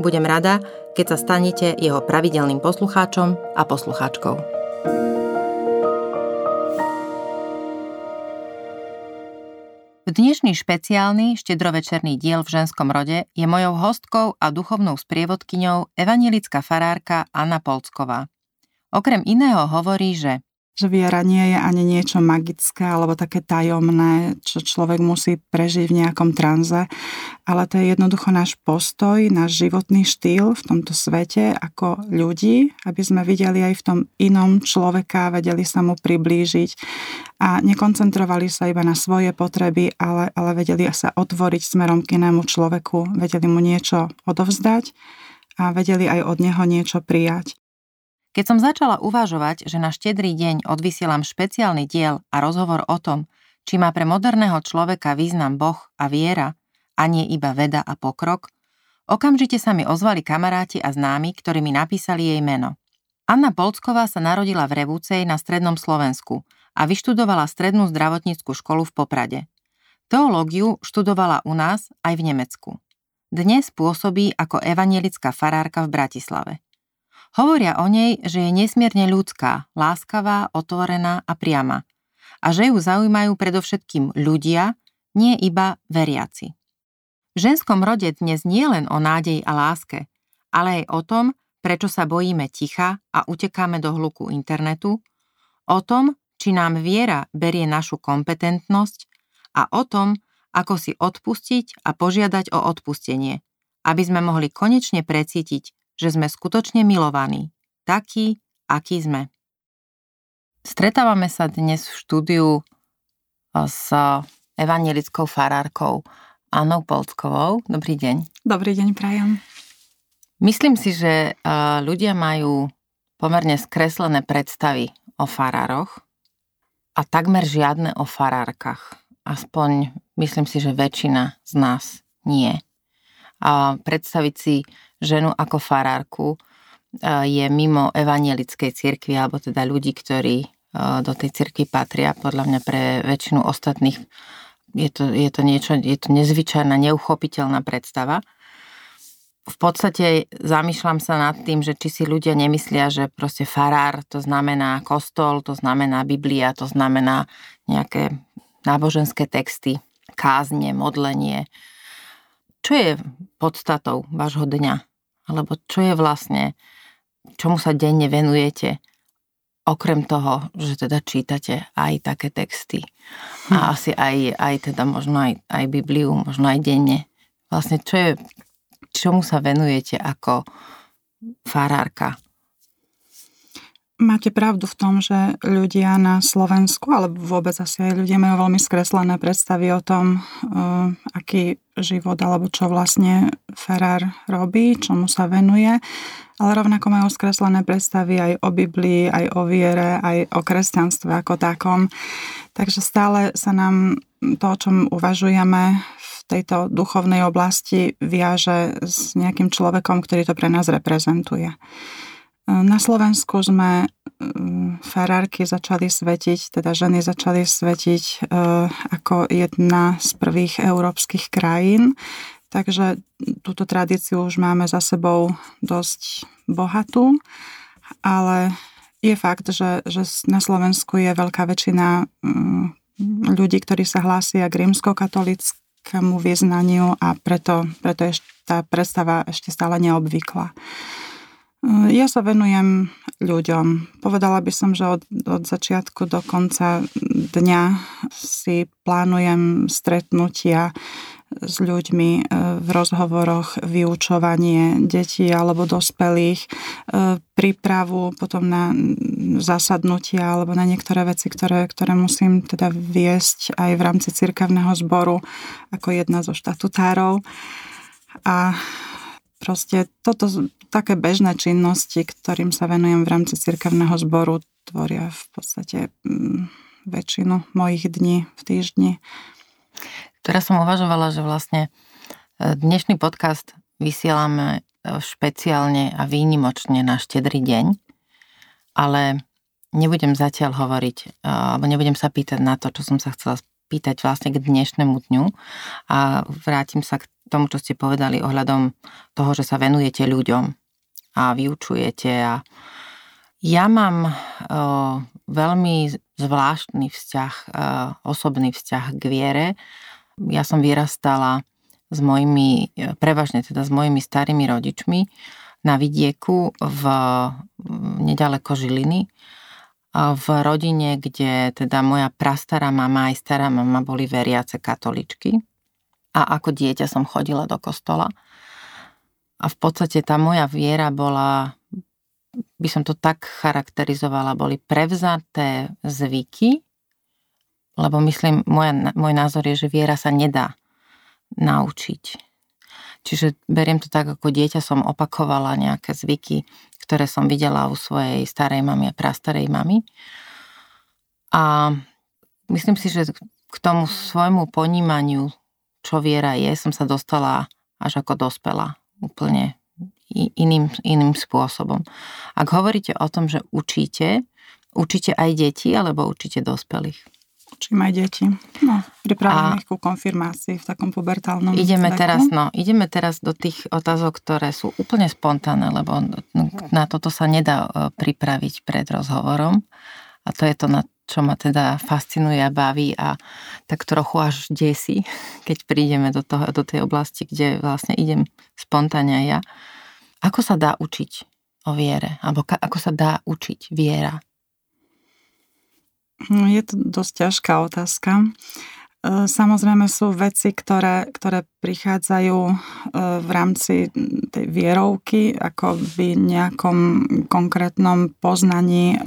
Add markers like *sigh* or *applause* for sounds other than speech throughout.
Budem rada, keď sa stanete jeho pravidelným poslucháčom a poslucháčkou. Dnešný špeciálny štedrovečerný diel v ženskom rode je mojou hostkou a duchovnou sprievodkyňou evanielická farárka Anna Polcková. Okrem iného hovorí, že že viera nie je ani niečo magické alebo také tajomné, čo človek musí prežiť v nejakom tranze, ale to je jednoducho náš postoj, náš životný štýl v tomto svete ako ľudí, aby sme videli aj v tom inom človeka, vedeli sa mu priblížiť a nekoncentrovali sa iba na svoje potreby, ale, ale vedeli sa otvoriť smerom k inému človeku, vedeli mu niečo odovzdať a vedeli aj od neho niečo prijať. Keď som začala uvažovať, že na štedrý deň odvysielam špeciálny diel a rozhovor o tom, či má pre moderného človeka význam Boh a viera, a nie iba veda a pokrok, okamžite sa mi ozvali kamaráti a známi, ktorí mi napísali jej meno. Anna Polcková sa narodila v Revúcej na strednom Slovensku a vyštudovala strednú zdravotníckú školu v Poprade. Teológiu študovala u nás aj v Nemecku. Dnes pôsobí ako evanielická farárka v Bratislave. Hovoria o nej, že je nesmierne ľudská, láskavá, otvorená a priama a že ju zaujímajú predovšetkým ľudia, nie iba veriaci. V ženskom rode dnes nie len o nádej a láske, ale aj o tom, prečo sa bojíme ticha a utekáme do hluku internetu, o tom, či nám viera berie našu kompetentnosť a o tom, ako si odpustiť a požiadať o odpustenie, aby sme mohli konečne precítiť, že sme skutočne milovaní, takí, akí sme. Stretávame sa dnes v štúdiu s evangelickou farárkou Annou Polckovou. Dobrý deň. Dobrý deň, prajem. Myslím si, že ľudia majú pomerne skreslené predstavy o farároch a takmer žiadne o farárkach. Aspoň myslím si, že väčšina z nás nie. A predstaviť si ženu ako farárku e, je mimo evanielickej cirkvi, alebo teda ľudí, ktorí e, do tej cirkvi patria. Podľa mňa pre väčšinu ostatných je to, je to niečo, je to nezvyčajná, neuchopiteľná predstava. V podstate zamýšľam sa nad tým, že či si ľudia nemyslia, že proste farár to znamená kostol, to znamená Biblia, to znamená nejaké náboženské texty, kázne, modlenie. Čo je podstatou vášho dňa? Alebo čo je vlastne, čomu sa denne venujete, okrem toho, že teda čítate aj také texty a hm. asi aj, aj teda možno aj, aj Bibliu, možno aj denne. Vlastne čo je, čomu sa venujete ako farárka? Máte pravdu v tom, že ľudia na Slovensku, alebo vôbec asi aj ľudia majú veľmi skreslené predstavy o tom, uh, aký život alebo čo vlastne Ferrar robí, čomu sa venuje. Ale rovnako majú skreslené predstavy aj o Biblii, aj o viere, aj o kresťanstve ako takom. Takže stále sa nám to, o čom uvažujeme v tejto duchovnej oblasti, viaže s nejakým človekom, ktorý to pre nás reprezentuje. Na Slovensku sme mm, farárky začali svetiť, teda ženy začali svetiť e, ako jedna z prvých európskych krajín, takže túto tradíciu už máme za sebou dosť bohatú, ale je fakt, že, že na Slovensku je veľká väčšina mm, ľudí, ktorí sa hlásia k rímskokatolickému vyznaniu a preto, preto je tá predstava ešte stále neobvyklá. Ja sa venujem ľuďom. Povedala by som, že od, od začiatku do konca dňa si plánujem stretnutia s ľuďmi e, v rozhovoroch, vyučovanie detí alebo dospelých, e, prípravu potom na zasadnutia alebo na niektoré veci, ktoré, ktoré musím teda viesť aj v rámci cirkevného zboru ako jedna zo štatutárov. A proste toto také bežné činnosti, ktorým sa venujem v rámci cirkevného zboru, tvoria v podstate mm, väčšinu mojich dní v týždni. Teraz som uvažovala, že vlastne e, dnešný podcast vysielame e, špeciálne a výnimočne na štedrý deň, ale nebudem zatiaľ hovoriť, e, alebo nebudem sa pýtať na to, čo som sa chcela pýtať vlastne k dnešnému dňu a vrátim sa k tomu, čo ste povedali ohľadom toho, že sa venujete ľuďom a vyučujete. A ja mám o, veľmi zvláštny vzťah, o, osobný vzťah k viere. Ja som vyrastala s mojimi, prevažne teda s mojimi starými rodičmi na vidieku v nedaleko Žiliny, v rodine, kde teda moja prastará mama aj stará mama boli veriace katoličky. A ako dieťa som chodila do kostola. A v podstate tá moja viera bola, by som to tak charakterizovala, boli prevzaté zvyky, lebo myslím, môj, môj názor je, že viera sa nedá naučiť. Čiže beriem to tak, ako dieťa som opakovala nejaké zvyky, ktoré som videla u svojej starej mamy a prastarej mamy. A myslím si, že k tomu svojmu ponímaniu, čo viera je, som sa dostala až ako dospela úplne iným, iným spôsobom. Ak hovoríte o tom, že učíte, učíte aj deti alebo učíte dospelých? Učím aj deti. No, pripravím ich ku konfirmácii v takom pubertálnom ideme teraz, no, ideme teraz do tých otázok, ktoré sú úplne spontánne, lebo na toto sa nedá e, pripraviť pred rozhovorom. A to je to, na čo ma teda fascinuje a baví a tak trochu až desí, *laughs* keď prídeme do, toho, do tej oblasti, kde vlastne idem spontánne ja. Ako sa dá učiť o viere? Alebo ka, ako sa dá učiť viera? No, je to dosť ťažká otázka. E, samozrejme sú veci, ktoré, ktoré prichádzajú e, v rámci tej vierovky, ako by nejakom konkrétnom poznaní e,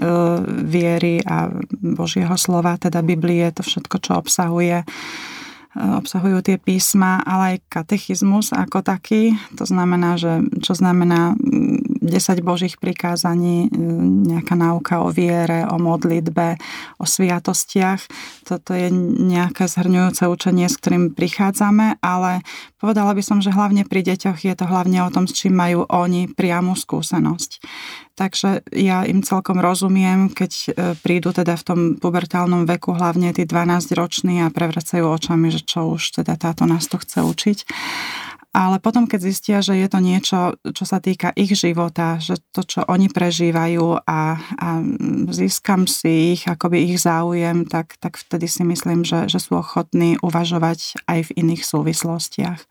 viery a Božieho slova, teda Biblie, to všetko, čo obsahuje obsahujú tie písma, ale aj katechizmus ako taký. To znamená, že čo znamená 10 božích prikázaní, e, nejaká náuka o viere, o modlitbe, o sviatostiach. Toto je nejaké zhrňujúce učenie, s ktorým prichádzame, ale povedala by som, že hlavne pri deťoch je to hlavne o tom, s čím majú oni priamu skúsenosť. Takže ja im celkom rozumiem, keď e, prídu teda v tom pubertálnom veku, hlavne tí 12-roční a prevracajú očami, že čo už teda táto nás to chce učiť ale potom, keď zistia, že je to niečo, čo sa týka ich života, že to, čo oni prežívajú a, a získam si ich, akoby ich záujem, tak, tak vtedy si myslím, že, že sú ochotní uvažovať aj v iných súvislostiach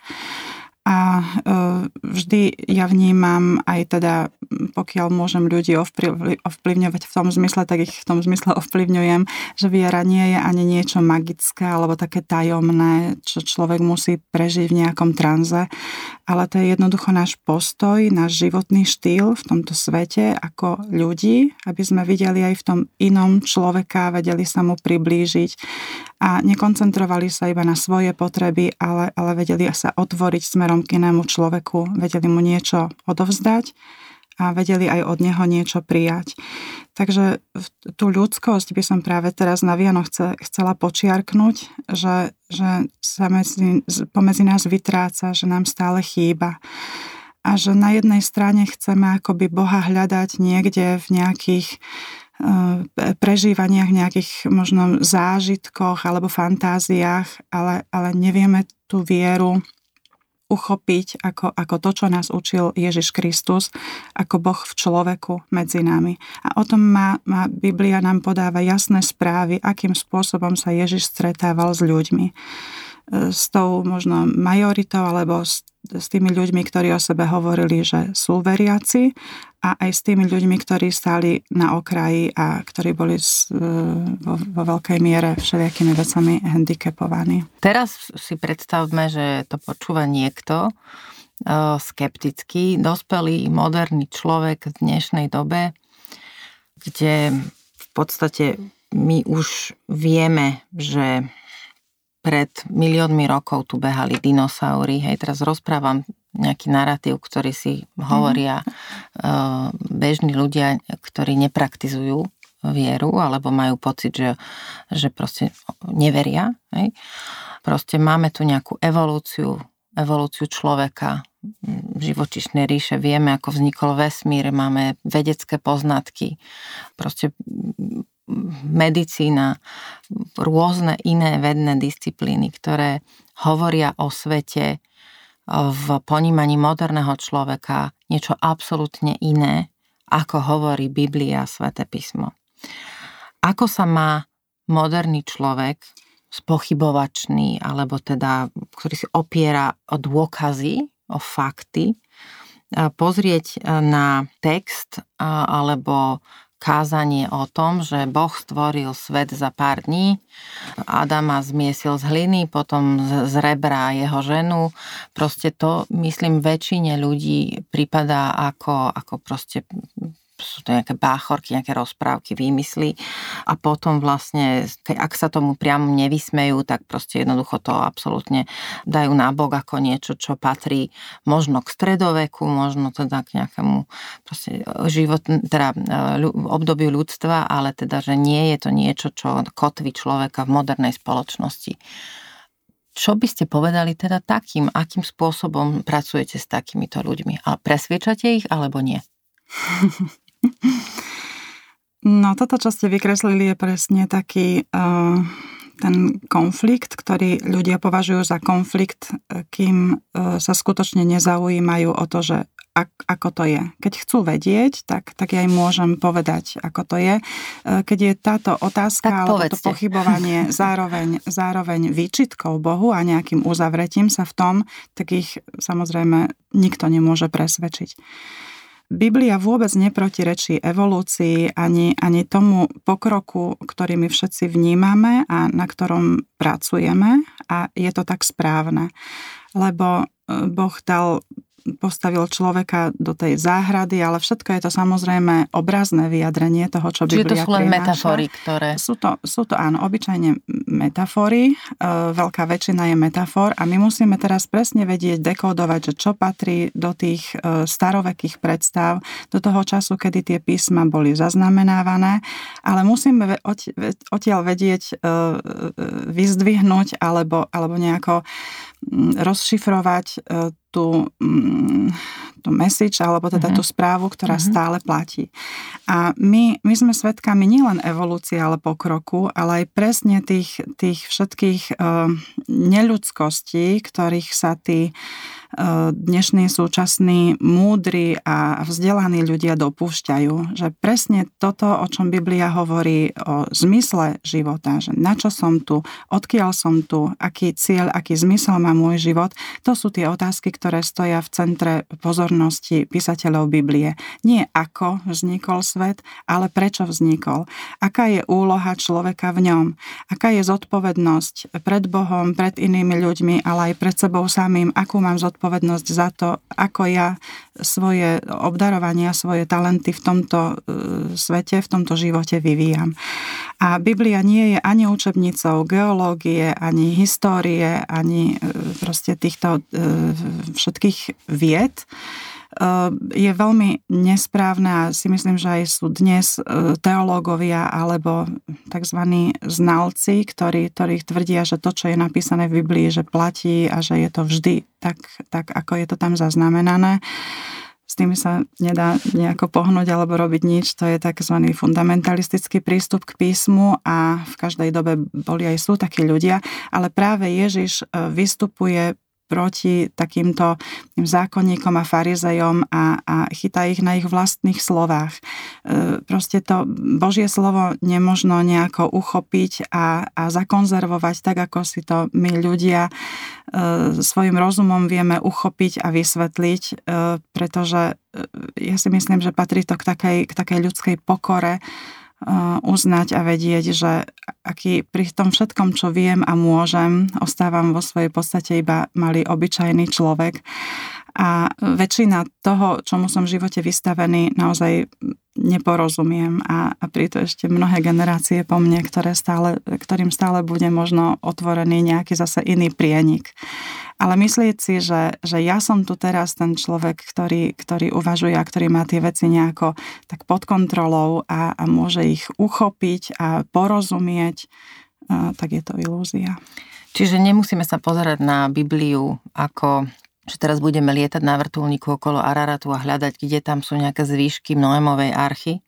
a e, vždy ja vnímam aj teda, pokiaľ môžem ľudí ovplyvňovať v tom zmysle, tak ich v tom zmysle *laughs* ovplyvňujem, že viera nie je ani niečo magické alebo také tajomné, čo človek musí prežiť v nejakom tranze, ale to je jednoducho náš postoj, náš životný štýl v tomto svete ako ľudí, aby sme videli aj v tom inom človeka, vedeli sa mu priblížiť a nekoncentrovali sa iba na svoje potreby, ale, ale vedeli sa otvoriť smerom k inému človeku, vedeli mu niečo odovzdať a vedeli aj od neho niečo prijať. Takže tú ľudskosť by som práve teraz na Vianoch chcela počiarknúť, že, že sa medzi, pomedzi nás vytráca, že nám stále chýba. A že na jednej strane chceme akoby Boha hľadať niekde v nejakých Eh, prežívaniach, nejakých možno zážitkoch alebo fantáziách, ale, ale nevieme tú vieru uchopiť ako, ako to, čo nás učil Ježiš Kristus, ako Boh v človeku medzi nami. A o tom má, má Biblia nám podáva jasné správy, akým spôsobom sa Ježiš stretával s ľuďmi. Eh, s tou možno majoritou alebo s s tými ľuďmi, ktorí o sebe hovorili, že sú veriaci a aj s tými ľuďmi, ktorí stáli na okraji a ktorí boli vo, vo veľkej miere všelijakými vecami handicapovaní. Teraz si predstavme, že to počúva niekto skeptický, dospelý, moderný človek v dnešnej dobe, kde v podstate my už vieme, že pred miliónmi rokov tu behali dinosaury. Hej, teraz rozprávam nejaký narratív, ktorý si hovoria mm-hmm. bežní ľudia, ktorí nepraktizujú vieru, alebo majú pocit, že, že proste neveria. Hej. Proste máme tu nejakú evolúciu, evolúciu človeka, živočišnej ríše, vieme, ako vznikol vesmír, máme vedecké poznatky, proste medicína, rôzne iné vedné disciplíny, ktoré hovoria o svete v ponímaní moderného človeka niečo absolútne iné, ako hovorí Biblia a Svete písmo. Ako sa má moderný človek, spochybovačný, alebo teda, ktorý si opiera o dôkazy, o fakty, pozrieť na text alebo kázanie o tom, že Boh stvoril svet za pár dní, Adama zmiesil z hliny, potom z rebra jeho ženu. Proste to, myslím, väčšine ľudí pripadá ako, ako proste sú to nejaké báchorky, nejaké rozprávky, výmysly a potom vlastne, ak sa tomu priamo nevysmejú, tak proste jednoducho to absolútne dajú na bok ako niečo, čo patrí možno k stredoveku, možno teda k nejakému proste život, teda e, obdobiu ľudstva, ale teda, že nie je to niečo, čo kotví človeka v modernej spoločnosti. Čo by ste povedali teda takým, akým spôsobom pracujete s takýmito ľuďmi? A presviečate ich alebo nie? *laughs* No toto, čo ste vykreslili, je presne taký uh, ten konflikt, ktorý ľudia považujú za konflikt, eh, kým uh, sa skutočne nezaujímajú o to, že ak, ako to je. Keď chcú vedieť, tak, tak ja im môžem povedať, ako to je. Keď je táto otázka tak alebo to pochybovanie *laughs* zároveň, zároveň výčitkou Bohu a nejakým uzavretím sa v tom, tak ich samozrejme nikto nemôže presvedčiť. Biblia vôbec neprotirečí evolúcii ani, ani tomu pokroku, ktorý my všetci vnímame a na ktorom pracujeme a je to tak správne. Lebo eh, Boh dal postavil človeka do tej záhrady, ale všetko je to samozrejme obrazné vyjadrenie toho, čo Čiže Biblia to sú len prináša. metafory, ktoré... Sú to, sú to áno, obyčajne metafory, e, veľká väčšina je metafor a my musíme teraz presne vedieť, dekodovať, že čo patrí do tých e, starovekých predstav, do toho času, kedy tie písma boli zaznamenávané, ale musíme odtiaľ vedieť, e, vyzdvihnúť alebo, alebo nejako rozšifrovať tú, tú message, alebo teda uh-huh. tú správu, ktorá uh-huh. stále platí. A my, my sme svedkami nielen evolúcie, ale pokroku, ale aj presne tých, tých všetkých uh, neľudskostí, ktorých sa tí dnešní súčasní múdri a vzdelaní ľudia dopúšťajú. Že presne toto, o čom Biblia hovorí o zmysle života, že na čo som tu, odkiaľ som tu, aký cieľ, aký zmysel má môj život, to sú tie otázky, ktoré stoja v centre pozornosti písateľov Biblie. Nie ako vznikol svet, ale prečo vznikol. Aká je úloha človeka v ňom. Aká je zodpovednosť pred Bohom, pred inými ľuďmi, ale aj pred sebou samým. Akú mám zodpovednosť zodpovednosť za to, ako ja svoje obdarovania, svoje talenty v tomto e, svete, v tomto živote vyvíjam. A Biblia nie je ani učebnicou geológie, ani histórie, ani e, proste týchto e, všetkých vied, je veľmi nesprávne a si myslím, že aj sú dnes e, teológovia alebo tzv. znalci, ktorí, ktorí tvrdia, že to, čo je napísané v Biblii, že platí a že je to vždy tak, tak ako je to tam zaznamenané. S tým sa nedá nejako pohnúť alebo robiť nič. To je tzv. fundamentalistický prístup k písmu a v každej dobe boli aj sú takí ľudia, ale práve Ježiš e, vystupuje proti takýmto zákonníkom a farizejom a, a chytá ich na ich vlastných slovách. E, proste to Božie slovo nemožno nejako uchopiť a, a zakonzervovať tak, ako si to my ľudia e, svojim rozumom vieme uchopiť a vysvetliť, e, pretože ja si myslím, že patrí to k takej, k takej ľudskej pokore, uznať a vedieť, že aký pri tom všetkom, čo viem a môžem, ostávam vo svojej podstate iba malý obyčajný človek a väčšina toho, čomu som v živote vystavený, naozaj neporozumiem a, a to ešte mnohé generácie po mne, ktoré stále, ktorým stále bude možno otvorený nejaký zase iný prienik. Ale myslieť si, že, že ja som tu teraz ten človek, ktorý, ktorý uvažuje a ktorý má tie veci nejako tak pod kontrolou a, a môže ich uchopiť a porozumieť, a, tak je to ilúzia. Čiže nemusíme sa pozerať na Bibliu ako že teraz budeme lietať na vrtulníku okolo Araratu a hľadať, kde tam sú nejaké zvýšky Noémovej archy,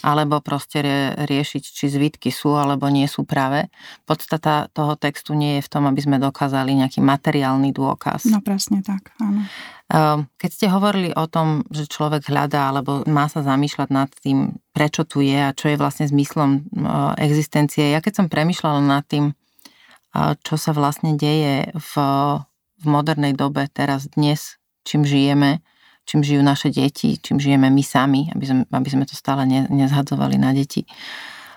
alebo proste riešiť, či zvitky sú alebo nie sú práve. Podstata toho textu nie je v tom, aby sme dokázali nejaký materiálny dôkaz. No presne tak, áno. Ehm, keď ste hovorili o tom, že človek hľadá alebo má sa zamýšľať nad tým, prečo tu je a čo je vlastne zmyslom existencie, ja keď som premyšľala nad tým, čo sa vlastne deje v v modernej dobe, teraz, dnes, čím žijeme, čím žijú naše deti, čím žijeme my sami, aby sme, aby sme to stále ne, nezhadzovali na deti.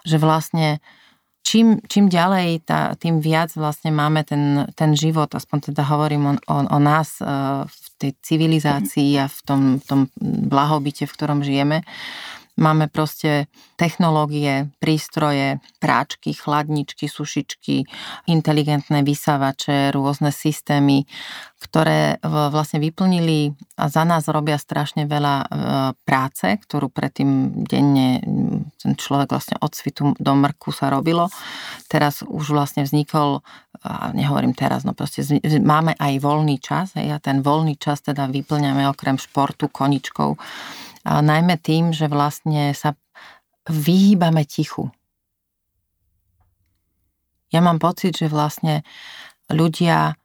Že vlastne čím, čím ďalej, tá, tým viac vlastne máme ten, ten život, aspoň teda hovorím o, o, o nás uh, v tej civilizácii a v tom, v tom blahobite, v ktorom žijeme, Máme proste technológie, prístroje, práčky, chladničky, sušičky, inteligentné vysávače, rôzne systémy, ktoré vlastne vyplnili a za nás robia strašne veľa e, práce, ktorú predtým denne ten človek vlastne od svitu do mrku sa robilo. Teraz už vlastne vznikol, a nehovorím teraz, no proste máme aj voľný čas a ten voľný čas teda vyplňame okrem športu koničkou a najmä tým, že vlastne sa vyhýbame tichu. Ja mám pocit, že vlastne ľudia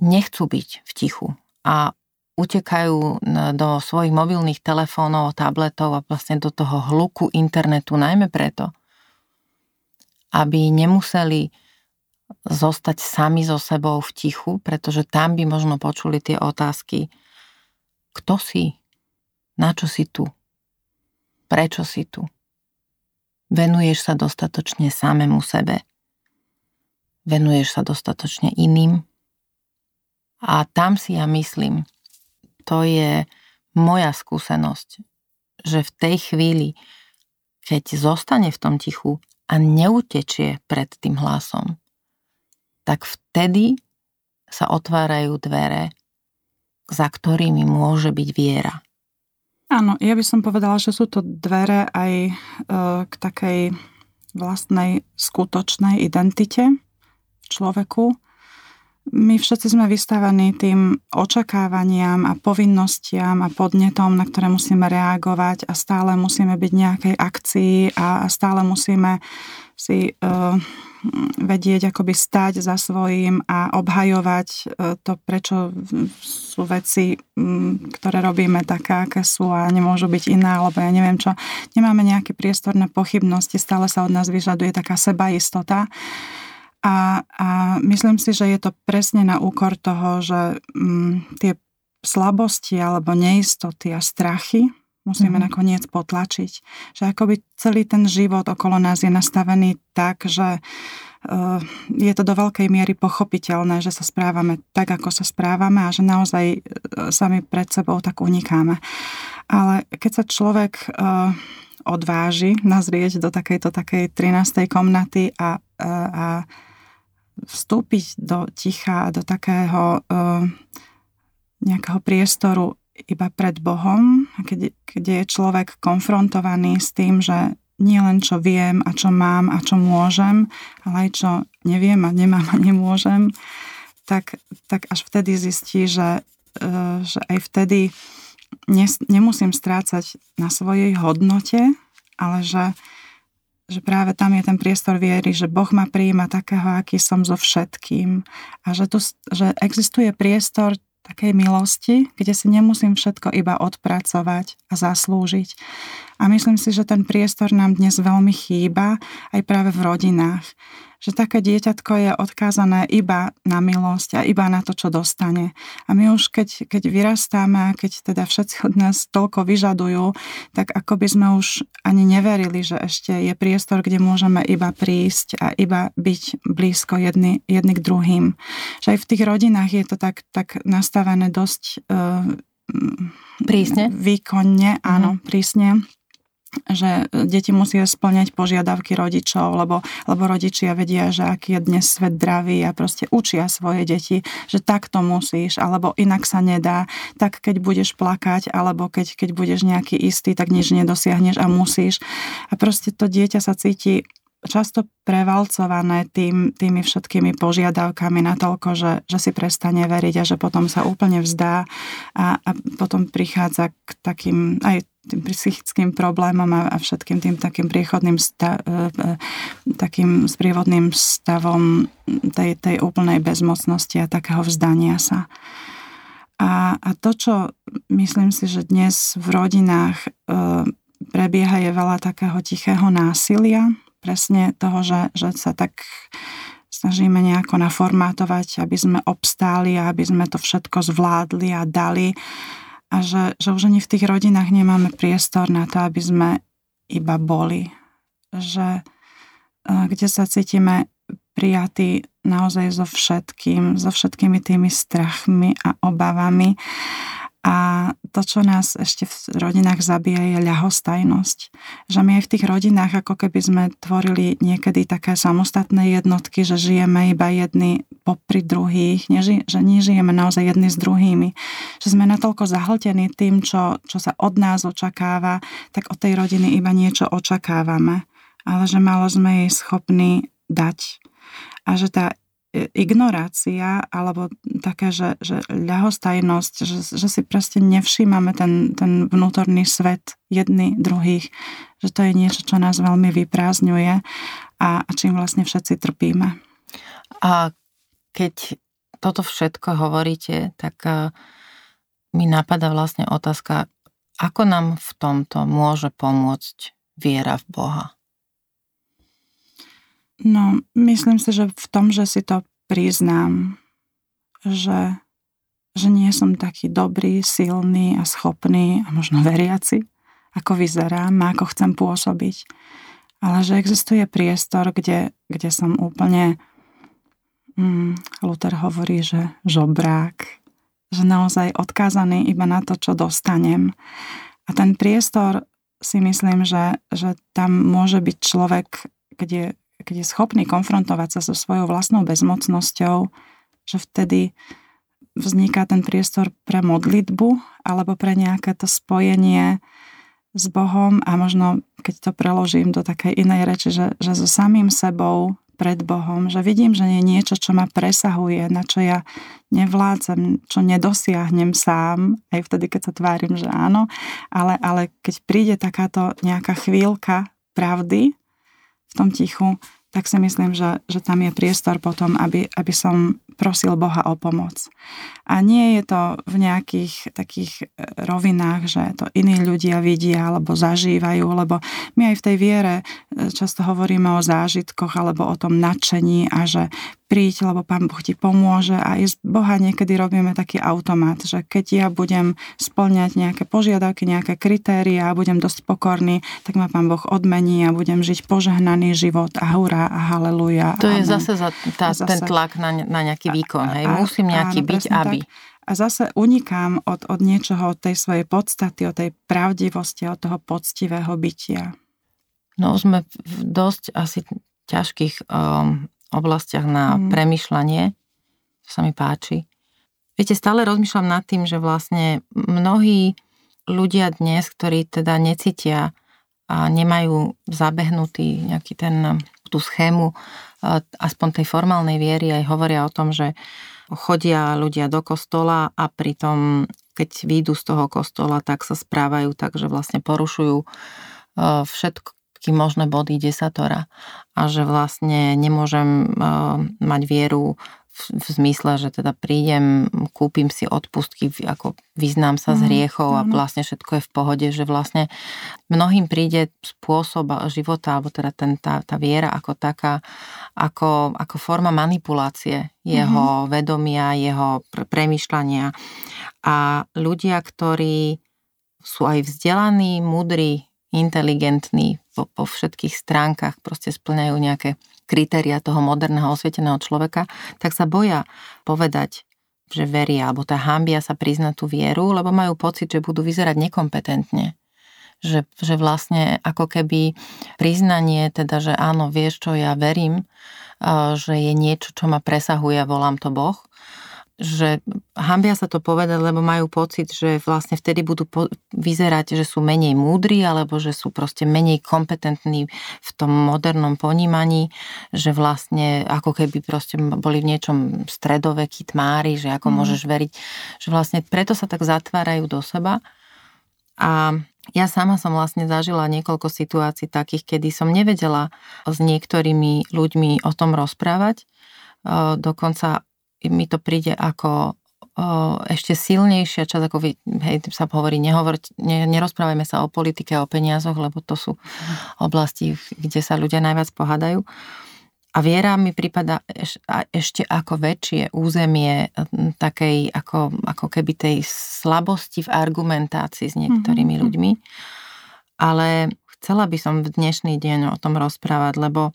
nechcú byť v tichu a utekajú do svojich mobilných telefónov, tabletov a vlastne do toho hluku internetu, najmä preto, aby nemuseli zostať sami so sebou v tichu, pretože tam by možno počuli tie otázky, kto si, na čo si tu? Prečo si tu? Venuješ sa dostatočne samému sebe? Venuješ sa dostatočne iným? A tam si ja myslím, to je moja skúsenosť, že v tej chvíli, keď zostane v tom tichu a neutečie pred tým hlasom, tak vtedy sa otvárajú dvere, za ktorými môže byť viera. Áno, ja by som povedala, že sú to dvere aj e, k takej vlastnej skutočnej identite v človeku. My všetci sme vystavení tým očakávaniam a povinnostiam a podnetom, na ktoré musíme reagovať a stále musíme byť nejakej akcii a stále musíme si uh, vedieť akoby stať za svojím a obhajovať e, to, prečo sú veci, ktoré robíme také, aké sú a nemôžu byť iné, alebo ja neviem čo. Nemáme nejaké priestor na pochybnosti, stále sa od nás vyžaduje taká sebaistota. A, a myslím si, že je to presne na úkor toho, že m, tie slabosti alebo neistoty a strachy musíme mm. nakoniec potlačiť. Že akoby celý ten život okolo nás je nastavený tak, že eh, je to do veľkej miery pochopiteľné, že sa správame tak, ako sa správame a že naozaj eh, sami pred sebou tak unikáme. Ale keď sa človek eh, odváži nazrieť do takejto takej 13. komnaty a, a vstúpiť do ticha a do takého nejakého priestoru iba pred Bohom, keď, keď je človek konfrontovaný s tým, že nie len čo viem a čo mám a čo môžem, ale aj čo neviem a nemám a nemôžem, tak, tak až vtedy zistí, že, e, že aj vtedy nemusím strácať na svojej hodnote, ale že, že práve tam je ten priestor viery, že Boh ma prijíma takého, aký som so všetkým a že, tu, že existuje priestor takej milosti, kde si nemusím všetko iba odpracovať a zaslúžiť. A myslím si, že ten priestor nám dnes veľmi chýba aj práve v rodinách že také dieťatko je odkázané iba na milosť a iba na to, čo dostane. A my už keď, keď vyrastáme keď teda všetci od nás toľko vyžadujú, tak ako by sme už ani neverili, že ešte je priestor, kde môžeme iba prísť a iba byť blízko jedny, jedny k druhým. Že aj v tých rodinách je to tak, tak nastavené dosť uh, prísne? Výkonne, áno, mm. prísne že deti musia splňať požiadavky rodičov, lebo, lebo rodičia vedia, že aký je dnes svet dravý a proste učia svoje deti, že takto musíš, alebo inak sa nedá, tak keď budeš plakať, alebo keď, keď budeš nejaký istý, tak nič nedosiahneš a musíš. A proste to dieťa sa cíti často prevalcované tým, tými všetkými požiadavkami na toľko, že, že si prestane veriť a že potom sa úplne vzdá a, a potom prichádza k takým aj tým psychickým problémom a, a všetkým tým takým priechodným sta, e, e, takým sprievodným stavom tej, tej úplnej bezmocnosti a takého vzdania sa. A, a to, čo myslím si, že dnes v rodinách e, prebieha, je veľa takého tichého násilia, presne toho, že, že sa tak snažíme nejako naformátovať, aby sme obstáli a aby sme to všetko zvládli a dali. A že, že už ani v tých rodinách nemáme priestor na to, aby sme iba boli. Že kde sa cítime prijatí naozaj so všetkým, so všetkými tými strachmi a obavami a to, čo nás ešte v rodinách zabíja, je ľahostajnosť. Že my aj v tých rodinách ako keby sme tvorili niekedy také samostatné jednotky, že žijeme iba jedni popri druhých, neži, že nežijeme naozaj jedni s druhými. Že sme natoľko zahltení tým, čo, čo sa od nás očakáva, tak od tej rodiny iba niečo očakávame. Ale že malo sme jej schopní dať. A že tá ignorácia alebo taká, že, že ľahostajnosť, že, že si proste nevšímame ten, ten vnútorný svet jedný druhých, že to je niečo, čo nás veľmi vyprázdňuje a, a čím vlastne všetci trpíme. A keď toto všetko hovoríte, tak e, mi napadá vlastne otázka, ako nám v tomto môže pomôcť viera v Boha? No, myslím si, že v tom, že si to priznám, že, že nie som taký dobrý, silný a schopný a možno veriaci, ako vyzerám a ako chcem pôsobiť. Ale že existuje priestor, kde, kde som úplne, mm, Luther hovorí, že žobrák, že naozaj odkázaný iba na to, čo dostanem. A ten priestor si myslím, že, že tam môže byť človek, kde keď je schopný konfrontovať sa so svojou vlastnou bezmocnosťou, že vtedy vzniká ten priestor pre modlitbu alebo pre nejaké to spojenie s Bohom a možno, keď to preložím do takej inej reči, že, že so samým sebou pred Bohom, že vidím, že je niečo, čo ma presahuje, na čo ja nevládzem, čo nedosiahnem sám, aj vtedy, keď sa tvárim, že áno, ale, ale keď príde takáto nejaká chvíľka pravdy, v tom tichu, tak si myslím, že, že tam je priestor potom, aby, aby som prosil Boha o pomoc. A nie je to v nejakých takých e, rovinách, že to iní ľudia vidia alebo zažívajú, lebo my aj v tej viere e, často hovoríme o zážitkoch alebo o tom nadšení a že príď, lebo Pán Boh ti pomôže a z Boha niekedy robíme taký automat, že keď ja budem splňať nejaké požiadavky, nejaké kritéria a budem dosť pokorný, tak ma Pán Boh odmení a budem žiť požehnaný život a hurá a haleluja. To amen. je zase za tá, zase, ten tlak na, na nejaký výkon, hej? Musím nejaký áno, byť, aby. Tak. A zase unikám od, od niečoho, od tej svojej podstaty, od tej pravdivosti, od toho poctivého bytia. No sme v dosť asi ťažkých um, oblastiach na mm. premyšľanie. To sa mi páči. Viete, stále rozmýšľam nad tým, že vlastne mnohí ľudia dnes, ktorí teda necítia a nemajú zabehnutý nejaký ten, tú schému aspoň tej formálnej viery, aj hovoria o tom, že chodia ľudia do kostola a pritom, keď výjdu z toho kostola, tak sa správajú tak, že vlastne porušujú všetko, všetky možné body desatora a že vlastne nemôžem uh, mať vieru v zmysle, že teda prídem, kúpim si odpustky, ako vyznám sa z mhm, hriechov a vlastne všetko je v pohode, že vlastne mnohým príde spôsob života, alebo teda ten, tá, tá viera ako taká, ako, ako forma manipulácie jeho mm-hmm. vedomia, jeho premyšľania. A ľudia, ktorí sú aj vzdelaní, múdri, inteligentní po, po všetkých stránkach, proste splňajú nejaké kritéria toho moderného osvieteného človeka, tak sa boja povedať, že veria, alebo tá hambia sa priznať tú vieru, lebo majú pocit, že budú vyzerať nekompetentne. Že, že vlastne ako keby priznanie, teda, že áno, vieš čo, ja verím, že je niečo, čo ma presahuje, volám to Boh, že hambia sa to povedať, lebo majú pocit, že vlastne vtedy budú po- vyzerať, že sú menej múdri alebo že sú proste menej kompetentní v tom modernom ponímaní, že vlastne ako keby proste boli v niečom stredovekí tmári, že ako mm. môžeš veriť, že vlastne preto sa tak zatvárajú do seba. A ja sama som vlastne zažila niekoľko situácií takých, kedy som nevedela s niektorými ľuďmi o tom rozprávať. Dokonca mi to príde ako ešte silnejšia časť, ako vy, hej, sa hovorí, nehovor, ne, nerozprávajme sa o politike, o peniazoch, lebo to sú oblasti, kde sa ľudia najviac pohádajú. A viera mi prípada eš, ešte ako väčšie územie takej, ako, ako keby tej slabosti v argumentácii s niektorými mm-hmm. ľuďmi. Ale chcela by som v dnešný deň o tom rozprávať, lebo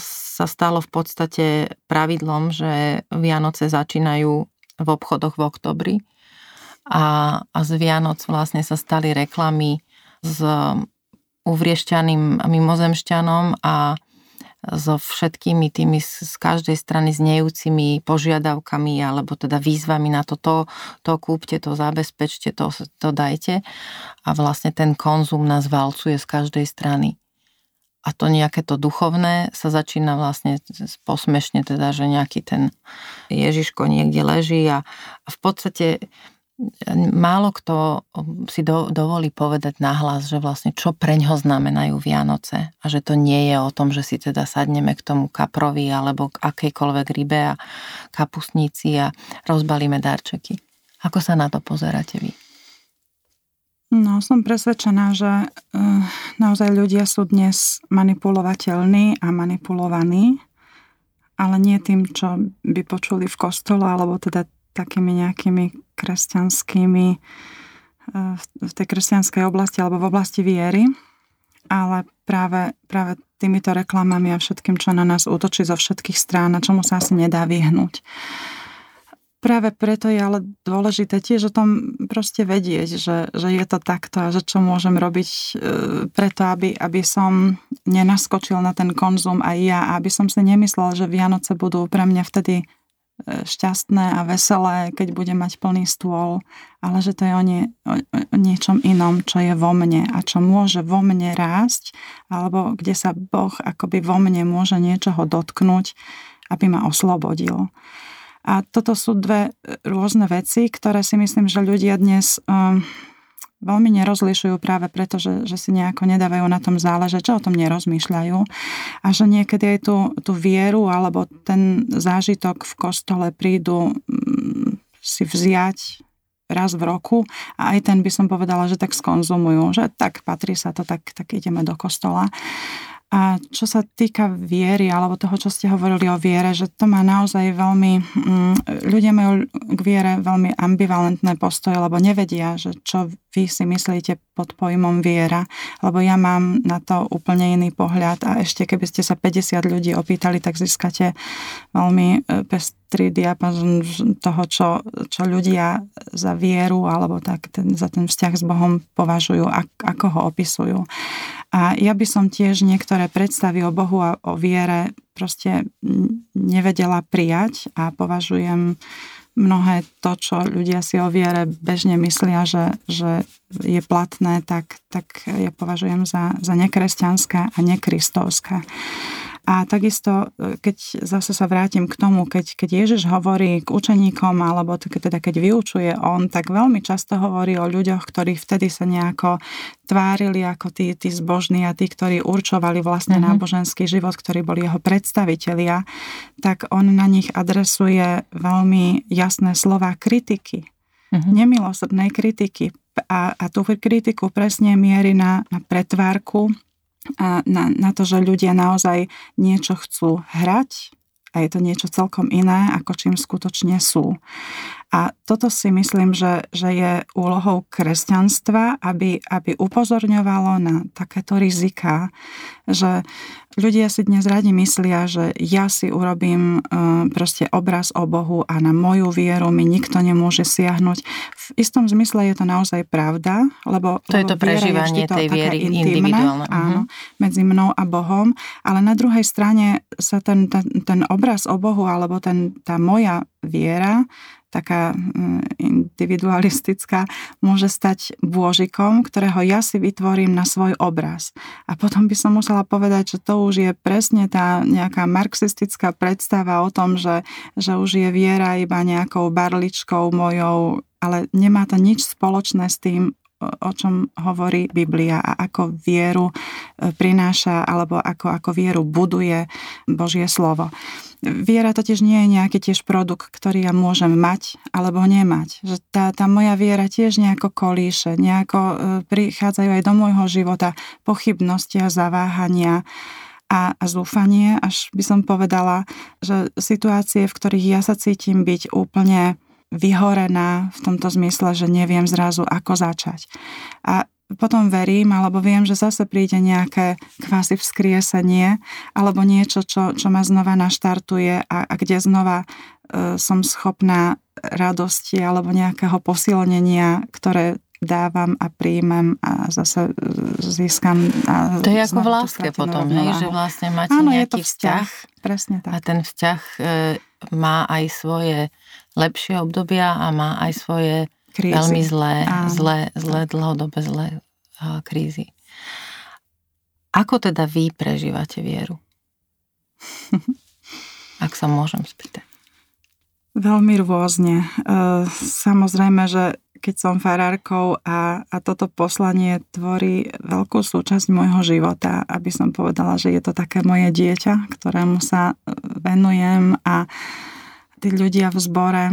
sa stalo v podstate pravidlom, že Vianoce začínajú v obchodoch v oktobri a, a z Vianoc vlastne sa stali reklamy s uvriešťaným mimozemšťanom a so všetkými tými z každej strany znejúcimi požiadavkami alebo teda výzvami na to, to, to kúpte, to zabezpečte, to, to dajte. A vlastne ten konzum nás valcuje z každej strany a to nejaké to duchovné sa začína vlastne posmešne, teda, že nejaký ten Ježiško niekde leží a, a v podstate málo kto si do, dovolí povedať nahlas, že vlastne čo preňho znamenajú Vianoce a že to nie je o tom, že si teda sadneme k tomu kaprovi alebo k akejkoľvek rybe a kapusníci a rozbalíme darčeky. Ako sa na to pozeráte vy? No, som presvedčená, že uh, naozaj ľudia sú dnes manipulovateľní a manipulovaní, ale nie tým, čo by počuli v kostole, alebo teda takými nejakými kresťanskými, uh, v tej kresťanskej oblasti alebo v oblasti viery, ale práve, práve týmito reklamami a všetkým, čo na nás útočí zo všetkých strán a čomu sa asi nedá vyhnúť. Práve preto je ale dôležité tiež o tom proste vedieť, že, že je to takto a že čo môžem robiť e, preto, aby, aby som nenaskočil na ten konzum aj ja, aby som si nemyslel, že Vianoce budú pre mňa vtedy e, šťastné a veselé, keď budem mať plný stôl, ale že to je o, nie, o, o niečom inom, čo je vo mne a čo môže vo mne rásť, alebo kde sa Boh akoby vo mne môže niečoho dotknúť, aby ma oslobodil. A toto sú dve e, rôzne veci, ktoré si myslím, že ľudia dnes um, veľmi nerozlišujú práve preto, že, že si nejako nedávajú na tom záležať, že o tom nerozmýšľajú a že niekedy aj tú, tú vieru alebo ten zážitok v kostole prídu um, si vziať raz v roku a aj ten by som povedala, že tak skonzumujú, že tak patrí sa to, tak, tak ideme do kostola. A čo sa týka viery, alebo toho, čo ste hovorili o viere, že to má naozaj veľmi... Mm, ľudia majú k viere veľmi ambivalentné postoje, lebo nevedia, že čo vy si myslíte pod pojmom viera, lebo ja mám na to úplne iný pohľad a ešte keby ste sa 50 ľudí opýtali, tak získate veľmi e, pestrý diapazon toho, čo, čo ľudia za vieru alebo tak ten, za ten vzťah s Bohom považujú, ako ho opisujú. A ja by som tiež niektoré predstavy o Bohu a o viere proste nevedela prijať a považujem mnohé to, čo ľudia si o viere bežne myslia, že, že je platné, tak, tak ja považujem za, za nekresťanské a nekristovské. A takisto, e, keď zase sa vrátim k tomu, keď, keď Ježiš hovorí k učeníkom, alebo teda keď vyučuje on, tak veľmi často hovorí o ľuďoch, ktorí vtedy sa nejako tvárili ako tí, tí zbožní a tí, ktorí určovali vlastne uh-huh. náboženský život, ktorí boli jeho predstavitelia, tak on na nich adresuje veľmi jasné slova kritiky. Uh-huh. Nemilosrdnej kritiky. A, a tú kritiku presne mieri na, na pretvárku, na, na to, že ľudia naozaj niečo chcú hrať a je to niečo celkom iné, ako čím skutočne sú. A toto si myslím, že, že je úlohou kresťanstva, aby, aby upozorňovalo na takéto rizika, že ľudia si dnes radi myslia, že ja si urobím e, proste obraz o Bohu a na moju vieru mi nikto nemôže siahnuť. V istom zmysle je to naozaj pravda, lebo to je to prežívanie je tej viery individuálne. Áno, uh-huh. medzi mnou a Bohom, ale na druhej strane sa ten, ten, ten obraz o Bohu alebo ten, tá moja viera taká mm, individualistická, môže stať bôžikom, ktorého ja si vytvorím na svoj obraz. A potom by som musela povedať, že to už je presne tá nejaká marxistická predstava o tom, že, že už je viera iba nejakou barličkou mojou, ale nemá to nič spoločné s tým, o čom hovorí Biblia a ako vieru e, prináša alebo ako, ako vieru buduje Božie slovo. Viera totiž nie je nejaký tiež produkt, ktorý ja môžem mať alebo nemať. Že tá, tá moja viera tiež nejako kolíše, nejako e, prichádzajú aj do môjho života pochybnosti a zaváhania a, zúfanie, až by som povedala, že situácie, v ktorých ja sa cítim byť úplne vyhorená v tomto zmysle, že neviem zrazu, ako začať. A potom verím, alebo viem, že zase príde nejaké kvázi vzkriesenie, alebo niečo, čo, čo ma znova naštartuje a, a kde znova e, som schopná radosti alebo nejakého posilnenia, ktoré dávam a príjmem a zase e, získam. A to je ako v láske potom, hej, že vlastne máte Áno, nejaký je to vzťah, vzťah. Presne tak. A ten vzťah e, má aj svoje lepšie obdobia a má aj svoje krízy. veľmi zlé, zlé, zlé, dlhodobé zlé krízy. Ako teda vy prežívate vieru? *laughs* Ak sa môžem spýtať. Veľmi rôzne. E, samozrejme, že keď som farárkou a, a toto poslanie tvorí veľkú súčasť môjho života, aby som povedala, že je to také moje dieťa, ktorému sa venujem a tí ľudia v zbore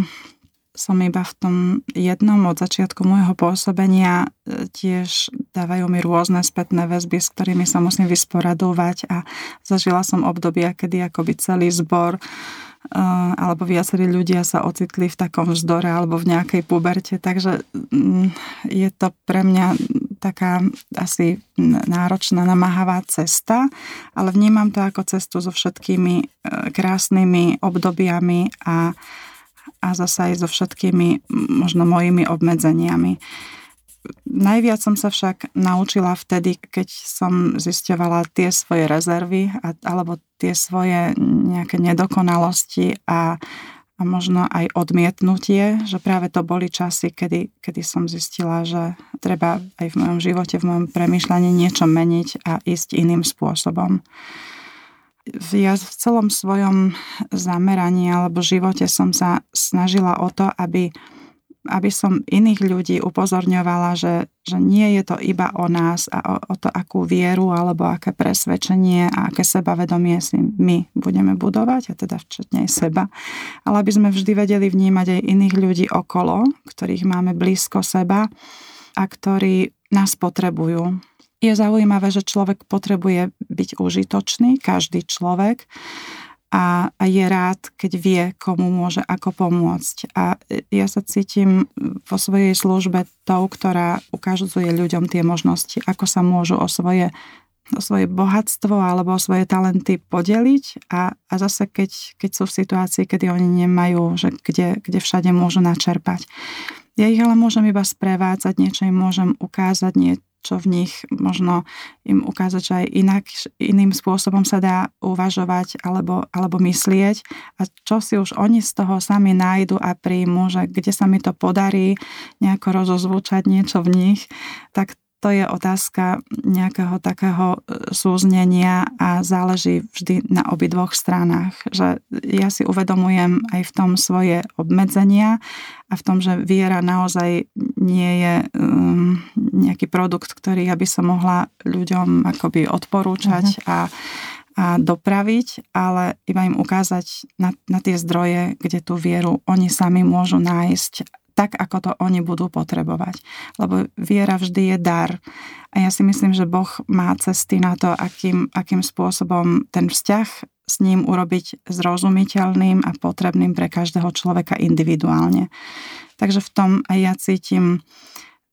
som iba v tom jednom od začiatku môjho pôsobenia e, tiež dávajú mi rôzne spätné väzby, s ktorými sa musím vysporadovať a zažila som obdobia, kedy akoby celý zbor e, alebo viacerí ľudia sa ocitli v takom vzdore alebo v nejakej puberte, takže mm, je to pre mňa taká asi náročná, namáhavá cesta, ale vnímam to ako cestu so všetkými e, krásnymi obdobiami a, a zase aj so všetkými možno mojimi obmedzeniami. Najviac som sa však naučila vtedy, keď som zisťovala tie svoje rezervy a, alebo tie svoje nejaké nedokonalosti a, a možno aj odmietnutie, že práve to boli časy, kedy, kedy som zistila, že treba aj v mojom živote, v mojom premyšľaní niečo meniť a ísť iným spôsobom. Ja v celom svojom zameraní alebo živote som sa snažila o to, aby aby som iných ľudí upozorňovala, že, že nie je to iba o nás a o, o to, akú vieru alebo aké presvedčenie a aké sebavedomie si my budeme budovať, a teda včetne aj seba, ale aby sme vždy vedeli vnímať aj iných ľudí okolo, ktorých máme blízko seba a ktorí nás potrebujú. Je zaujímavé, že človek potrebuje byť užitočný, každý človek, a, a je rád, keď vie, komu môže ako pomôcť. A ja sa cítim vo svojej službe tou, ktorá ukazuje ľuďom tie možnosti, ako sa môžu o svoje o svoje bohatstvo alebo o svoje talenty podeliť a, a zase keď, keď sú v situácii, kedy oni nemajú, že kde, kde všade môžu načerpať. Ja ich ale môžem iba sprevádzať, niečo im môžem ukázať, nie, čo v nich možno im ukázať, že aj inak, iným spôsobom sa dá uvažovať alebo, alebo myslieť. A čo si už oni z toho sami nájdu a príjmu, že kde sa mi to podarí nejako rozozvúčať niečo v nich, tak to je otázka nejakého takého e, súznenia a záleží vždy na obidvoch stranách. Že ja si uvedomujem aj v tom svoje obmedzenia a v tom, že viera naozaj nie je um, nejaký produkt, ktorý ja by som mohla ľuďom akoby odporúčať uh-huh. a a dopraviť, ale iba im ukázať na, na tie zdroje, kde tú vieru oni sami môžu nájsť tak, ako to oni budú potrebovať. Lebo viera vždy je dar. A ja si myslím, že Boh má cesty na to, akým, akým spôsobom ten vzťah s ním urobiť zrozumiteľným a potrebným pre každého človeka individuálne. Takže v tom aj ja cítim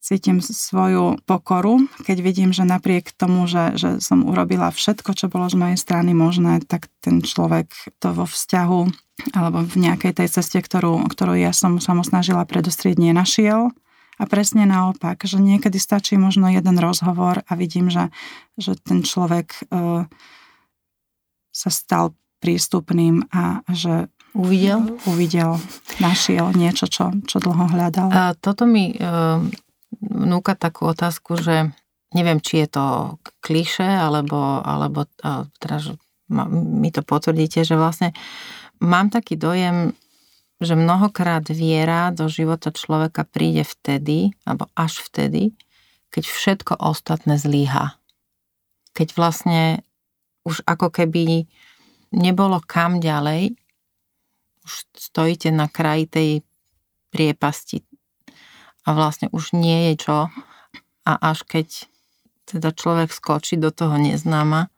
cítim svoju pokoru, keď vidím, že napriek tomu, že, že som urobila všetko, čo bolo z mojej strany možné, tak ten človek to vo vzťahu alebo v nejakej tej ceste, ktorú, ktorú ja som sa mu snažila predostrieť, nenašiel. A presne naopak, že niekedy stačí možno jeden rozhovor a vidím, že, že ten človek uh, sa stal prístupným a že Uvidel? Uvidel, našiel niečo, čo, čo dlho hľadal. A toto mi uh, vnúka takú otázku, že neviem, či je to kliše, alebo, alebo teda, mi to potvrdíte, že vlastne mám taký dojem, že mnohokrát viera do života človeka príde vtedy, alebo až vtedy, keď všetko ostatné zlíha. Keď vlastne už ako keby nebolo kam ďalej, už stojíte na kraji tej priepasti a vlastne už nie je čo a až keď teda človek skočí do toho neznáma,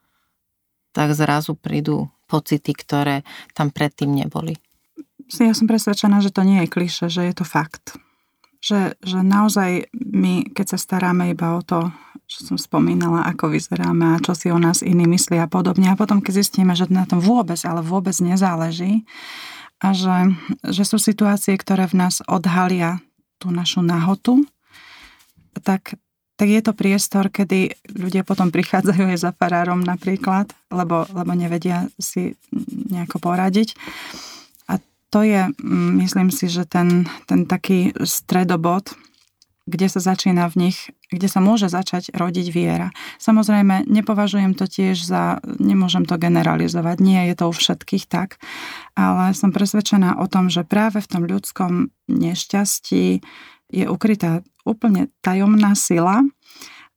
tak zrazu prídu pocity, ktoré tam predtým neboli. Ja som presvedčená, že to nie je kliše, že je to fakt. Že, že naozaj my, keď sa staráme iba o to, čo som spomínala, ako vyzeráme a čo si o nás iní myslia a podobne. A potom, keď zistíme, že na tom vôbec, ale vôbec nezáleží a že, že sú situácie, ktoré v nás odhalia tú našu nahotu, tak, tak je to priestor, kedy ľudia potom prichádzajú aj za farárom napríklad, lebo, lebo nevedia si nejako poradiť. A to je, mm, myslím si, že ten, ten taký stredobod, kde sa začína v nich, kde sa môže začať rodiť viera. Samozrejme, nepovažujem to tiež za, nemôžem to generalizovať, nie je to u všetkých tak, ale som presvedčená o tom, že práve v tom ľudskom nešťastí je ukrytá úplne tajomná sila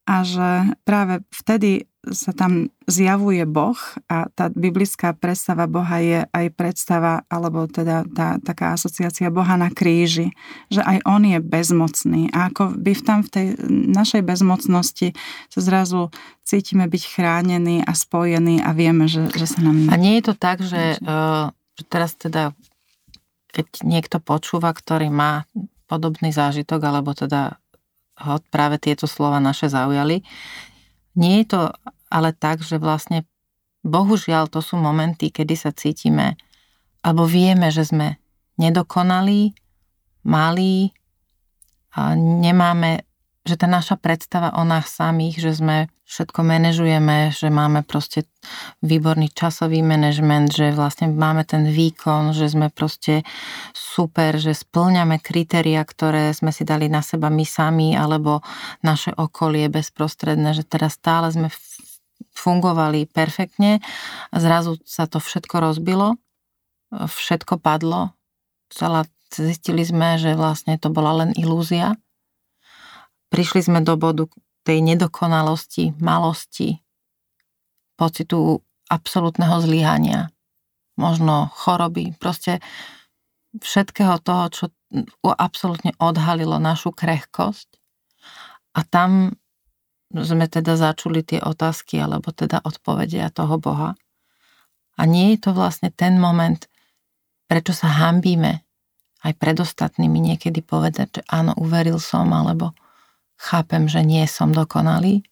a že práve vtedy sa tam zjavuje Boh a tá biblická predstava Boha je aj predstava, alebo teda tá taká asociácia Boha na kríži, že aj On je bezmocný. A ako by tam v tej našej bezmocnosti sa zrazu cítime byť chránení a spojení a vieme, že, že sa nám... A nie je to tak, že, uh, že teraz teda keď niekto počúva, ktorý má podobný zážitok, alebo teda ho práve tieto slova naše zaujali, nie je to ale tak, že vlastne bohužiaľ to sú momenty, kedy sa cítime alebo vieme, že sme nedokonalí, malí a nemáme, že tá naša predstava o nás samých, že sme všetko manažujeme, že máme proste výborný časový manažment, že vlastne máme ten výkon, že sme proste super, že splňame kritéria, ktoré sme si dali na seba my sami, alebo naše okolie bezprostredné, že teraz stále sme fungovali perfektne zrazu sa to všetko rozbilo, všetko padlo, celá, zistili sme, že vlastne to bola len ilúzia. Prišli sme do bodu tej nedokonalosti, malosti, pocitu absolútneho zlyhania, možno choroby, proste všetkého toho, čo absolútne odhalilo našu krehkosť. A tam sme teda začuli tie otázky alebo teda odpovedia toho Boha. A nie je to vlastne ten moment, prečo sa hambíme aj pred ostatnými niekedy povedať, že áno, uveril som, alebo chápem, že nie som dokonalý.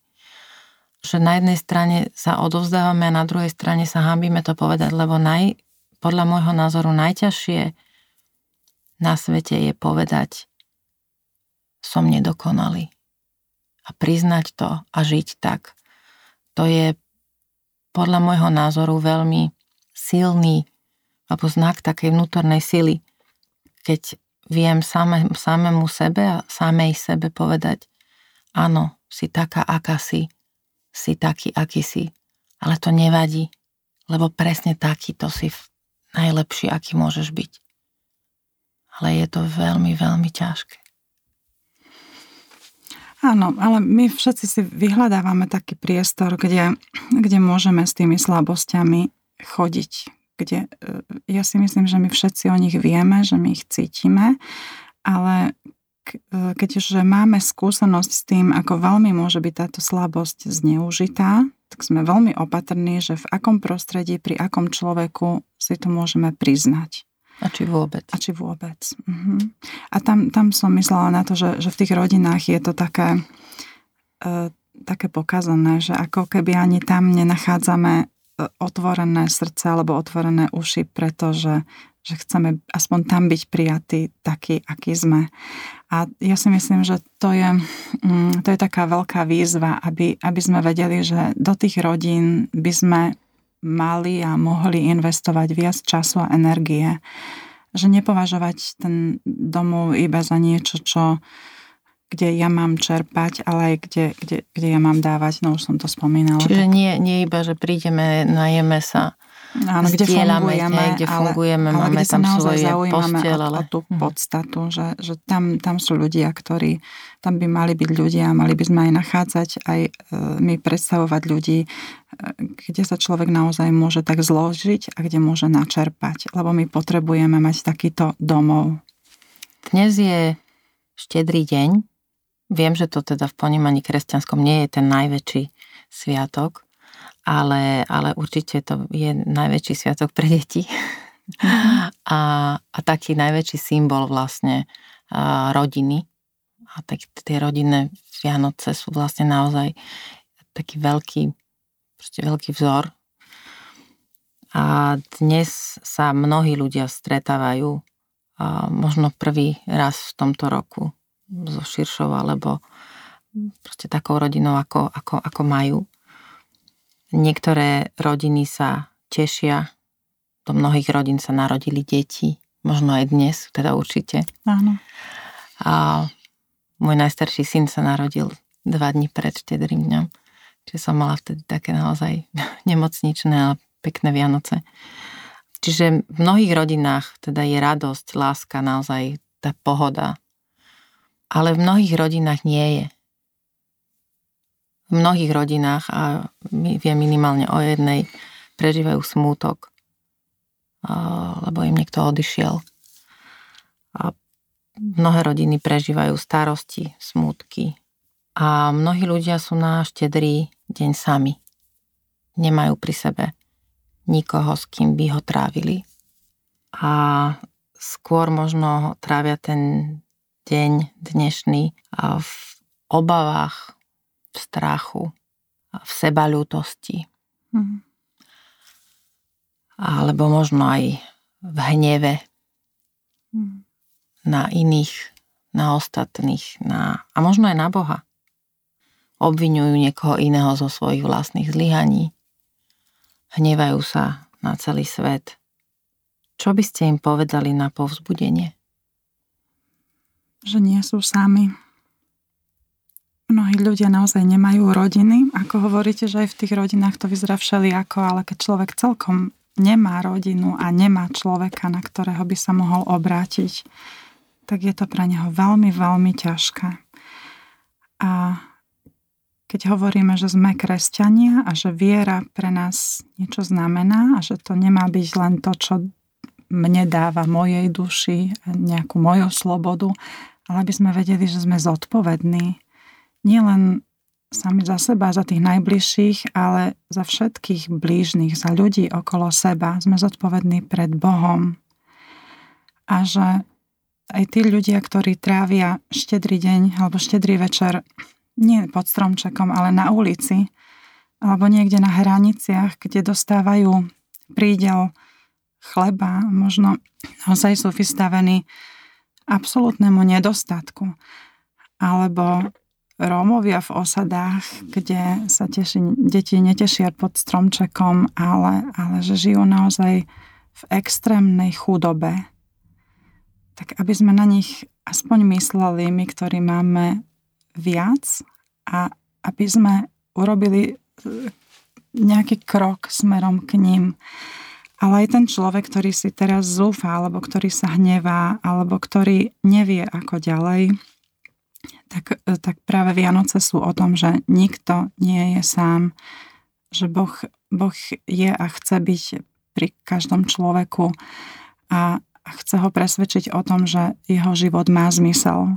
Že na jednej strane sa odovzdávame a na druhej strane sa hambíme to povedať, lebo naj, podľa môjho názoru najťažšie na svete je povedať, som nedokonalý a priznať to a žiť tak. To je podľa môjho názoru veľmi silný alebo znak takej vnútornej sily, keď viem same, samému sebe a samej sebe povedať, áno, si taká, aká si, si taký, aký si. Ale to nevadí, lebo presne takýto si najlepší, aký môžeš byť. Ale je to veľmi, veľmi ťažké. Áno, ale my všetci si vyhľadávame taký priestor, kde, kde môžeme s tými slabosťami chodiť. Kde, e, ja si myslím, že my všetci o nich vieme, že my ich cítime, ale e, keďže máme skúsenosť s tým, ako veľmi môže byť táto slabosť zneužitá, tak sme veľmi opatrní, že v akom prostredí, pri akom človeku si to môžeme priznať. A či vôbec. A či vôbec. Uh-huh. A tam, tam som myslela na to, že, že v tých rodinách je to také, uh, také pokazané, že ako keby ani tam nenachádzame e, otvorené srdce alebo otvorené uši, pretože že chceme aspoň tam byť prijatí taký, aký sme. A ja si myslím, že to je, mm, to je taká veľká výzva, aby, aby sme vedeli, že do tých rodín by sme mali a mohli investovať viac času a energie. Že nepovažovať ten domov iba za niečo, čo, kde ja mám čerpať, ale aj kde, kde, kde ja mám dávať, no už som to spomínala. Čiže tak... nie, nie iba, že prídeme, najeme sa, Áno, kde fungujeme, kde fungujeme ale, máme ale tam svoje postiel, ale... o, tú mhm. podstatu, že, že tam, tam sú ľudia, ktorí, tam by mali byť ľudia a mali by sme aj nachádzať, aj e, my predstavovať ľudí, e, kde sa človek naozaj môže tak zložiť a kde môže načerpať, lebo my potrebujeme mať takýto domov. Dnes je štedrý deň. Viem, že to teda v ponímaní kresťanskom nie je ten najväčší sviatok, ale, ale určite to je najväčší sviatok pre deti. Mhm. a, a taký najväčší symbol vlastne a, rodiny. A tak tie rodinné Vianoce sú vlastne naozaj taký veľký, proste veľký vzor. A dnes sa mnohí ľudia stretávajú a možno prvý raz v tomto roku so širšou alebo proste takou rodinou, ako, ako, ako majú. Niektoré rodiny sa tešia, do mnohých rodín sa narodili deti, možno aj dnes, teda určite. Áno. A môj najstarší syn sa narodil dva dní pred štedrým dňom, čiže som mala vtedy také naozaj *laughs* nemocničné a pekné Vianoce. Čiže v mnohých rodinách teda je radosť, láska, naozaj tá pohoda. Ale v mnohých rodinách nie je v mnohých rodinách, a viem minimálne o jednej, prežívajú smútok, lebo im niekto odišiel. A mnohé rodiny prežívajú starosti, smútky. A mnohí ľudia sú na štedrý deň sami. Nemajú pri sebe nikoho, s kým by ho trávili. A skôr možno trávia ten deň dnešný v obavách, v strachu, v sebaľútosti. Mm. Alebo možno aj v hneve mm. na iných, na ostatných, na, a možno aj na Boha. Obvinujú niekoho iného zo svojich vlastných zlyhaní. Hnevajú sa na celý svet. Čo by ste im povedali na povzbudenie? Že nie sú sami Mnohí ľudia naozaj nemajú rodiny. Ako hovoríte, že aj v tých rodinách to vyzerá všelijako, ale keď človek celkom nemá rodinu a nemá človeka, na ktorého by sa mohol obrátiť, tak je to pre neho veľmi, veľmi ťažké. A keď hovoríme, že sme kresťania a že viera pre nás niečo znamená a že to nemá byť len to, čo mne dáva mojej duši nejakú moju slobodu, ale aby sme vedeli, že sme zodpovední nielen sami za seba, za tých najbližších, ale za všetkých blížnych, za ľudí okolo seba. Sme zodpovední pred Bohom. A že aj tí ľudia, ktorí trávia štedrý deň alebo štedrý večer nie pod stromčekom, ale na ulici, alebo niekde na hraniciach, kde dostávajú prídel chleba, možno naozaj sú vystavení absolútnemu nedostatku. Alebo Rómovia v osadách, kde sa teší, deti netešia pod stromčekom, ale, ale že žijú naozaj v extrémnej chudobe. Tak aby sme na nich aspoň mysleli, my, ktorí máme viac a aby sme urobili e, nejaký krok smerom k ním. Ale aj ten človek, ktorý si teraz zúfa, alebo ktorý sa hnevá, alebo ktorý nevie ako ďalej, tak, e, tak práve Vianoce sú o tom, že nikto nie je sám, že Boh, boh je a chce byť pri každom človeku a chce ho presvedčiť o tom, že jeho život má zmysel.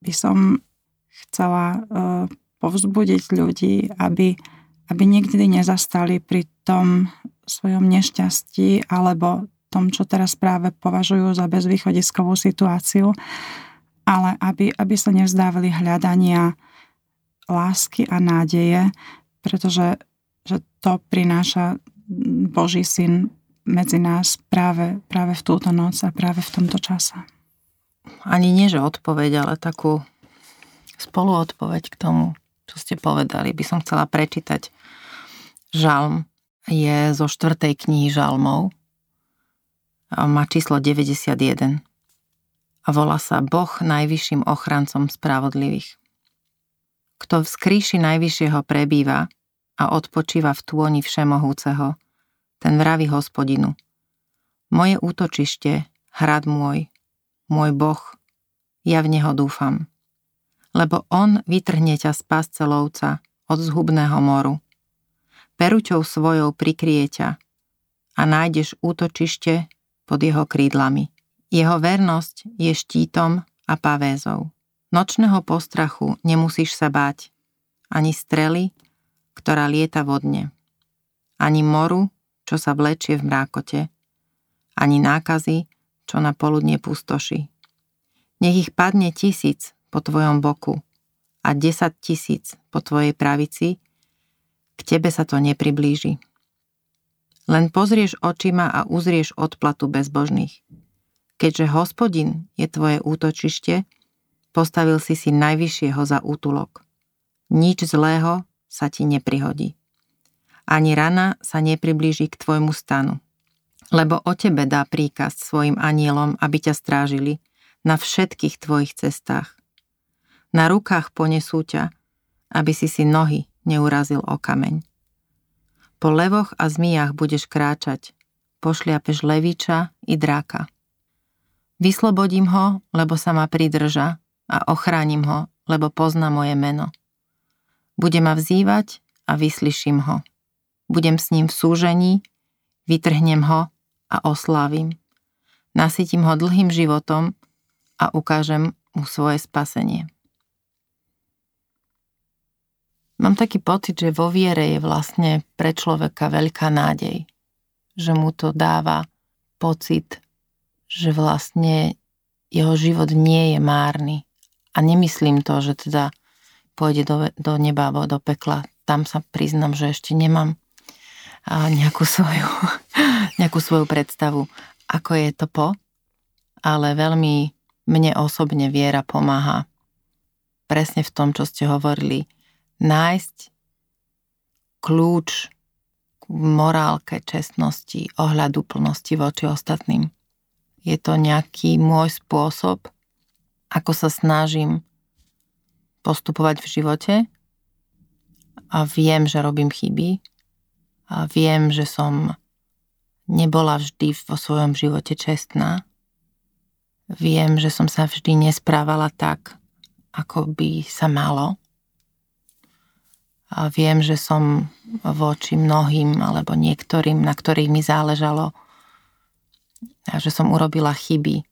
By som chcela e, povzbudiť ľudí, aby, aby nikdy nezastali pri tom svojom nešťastí alebo tom, čo teraz práve považujú za bezvýchodiskovú situáciu, ale aby, aby sa nevzdávali hľadania lásky a nádeje, pretože že to prináša Boží syn medzi nás práve, práve v túto noc a práve v tomto čase. Ani nie, že odpoveď, ale takú spoluodpoveď k tomu, čo ste povedali, by som chcela prečítať. Žalm je zo štvrtej knihy Žalmov. Má číslo 91 volá sa Boh najvyšším ochrancom spravodlivých. Kto v skríši najvyššieho prebýva a odpočíva v tôni všemohúceho, ten vraví hospodinu. Moje útočište, hrad môj, môj Boh, ja v neho dúfam. Lebo on vytrhne ťa z pásce lovca od zhubného moru. Peruťou svojou prikrie ťa a nájdeš útočište pod jeho krídlami. Jeho vernosť je štítom a pavézou. Nočného postrachu nemusíš sa báť, ani strely, ktorá lieta vodne, ani moru, čo sa vlečie v mrákote, ani nákazy, čo na poludne pustoší. Nech ich padne tisíc po tvojom boku a desať tisíc po tvojej pravici, k tebe sa to nepriblíži. Len pozrieš očima a uzrieš odplatu bezbožných. Keďže hospodin je tvoje útočište, postavil si si najvyššieho za útulok. Nič zlého sa ti neprihodí. Ani rana sa nepriblíži k tvojmu stanu. Lebo o tebe dá príkaz svojim anielom, aby ťa strážili na všetkých tvojich cestách. Na rukách ponesú ťa, aby si si nohy neurazil o kameň. Po levoch a zmijach budeš kráčať, pošliapeš leviča i dráka. Vyslobodím ho, lebo sa ma pridrža a ochránim ho, lebo pozná moje meno. Bude ma vzývať a vyslyším ho. Budem s ním v súžení, vytrhnem ho a oslávim. Nasytím ho dlhým životom a ukážem mu svoje spasenie. Mám taký pocit, že vo viere je vlastne pre človeka veľká nádej, že mu to dáva pocit že vlastne jeho život nie je márny. A nemyslím to, že teda pôjde do, do neba alebo do pekla. Tam sa priznam, že ešte nemám nejakú svoju, *laughs* nejakú svoju predstavu, ako je to po, ale veľmi mne osobne viera pomáha presne v tom, čo ste hovorili, nájsť kľúč k morálke, čestnosti, ohľadu plnosti voči ostatným. Je to nejaký môj spôsob, ako sa snažím postupovať v živote a viem, že robím chyby a viem, že som nebola vždy vo svojom živote čestná. Viem, že som sa vždy nesprávala tak, ako by sa malo. A viem, že som voči mnohým alebo niektorým, na ktorých mi záležalo, a že som urobila chyby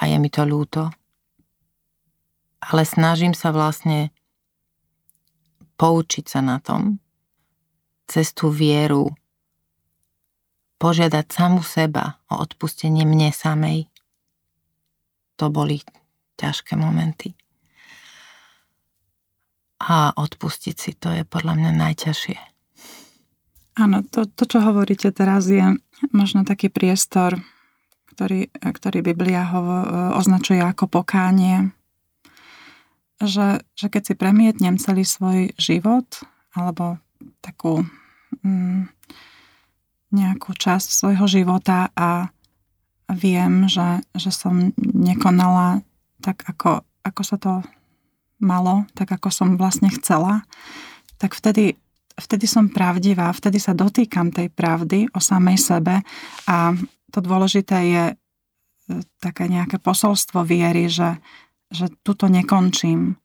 a je mi to ľúto. Ale snažím sa vlastne poučiť sa na tom, cez tú vieru, požiadať samu seba o odpustenie mne samej. To boli ťažké momenty. A odpustiť si to je podľa mňa najťažšie. Áno, to, to, čo hovoríte teraz, je možno taký priestor ktorý, ktorý Biblia ho označuje ako pokánie. Že, že keď si premietnem celý svoj život alebo takú mm, nejakú časť svojho života a viem, že, že som nekonala tak, ako, ako sa to malo, tak ako som vlastne chcela, tak vtedy, vtedy som pravdivá, vtedy sa dotýkam tej pravdy o samej sebe a to dôležité je e, také nejaké posolstvo viery, že, že tuto nekončím,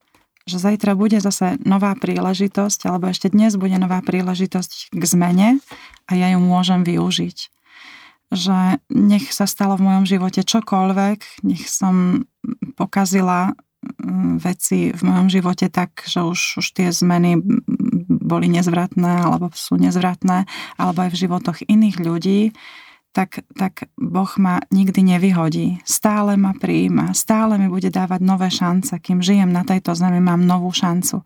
že zajtra bude zase nová príležitosť, alebo ešte dnes bude nová príležitosť k zmene a ja ju môžem využiť. Že nech sa stalo v mojom živote čokoľvek, nech som pokazila veci v mojom živote tak, že už, už tie zmeny boli nezvratné alebo sú nezvratné, alebo aj v životoch iných ľudí, tak, tak Boh ma nikdy nevyhodí. Stále ma prijíma, stále mi bude dávať nové šance. Kým žijem na tejto zemi, mám novú šancu.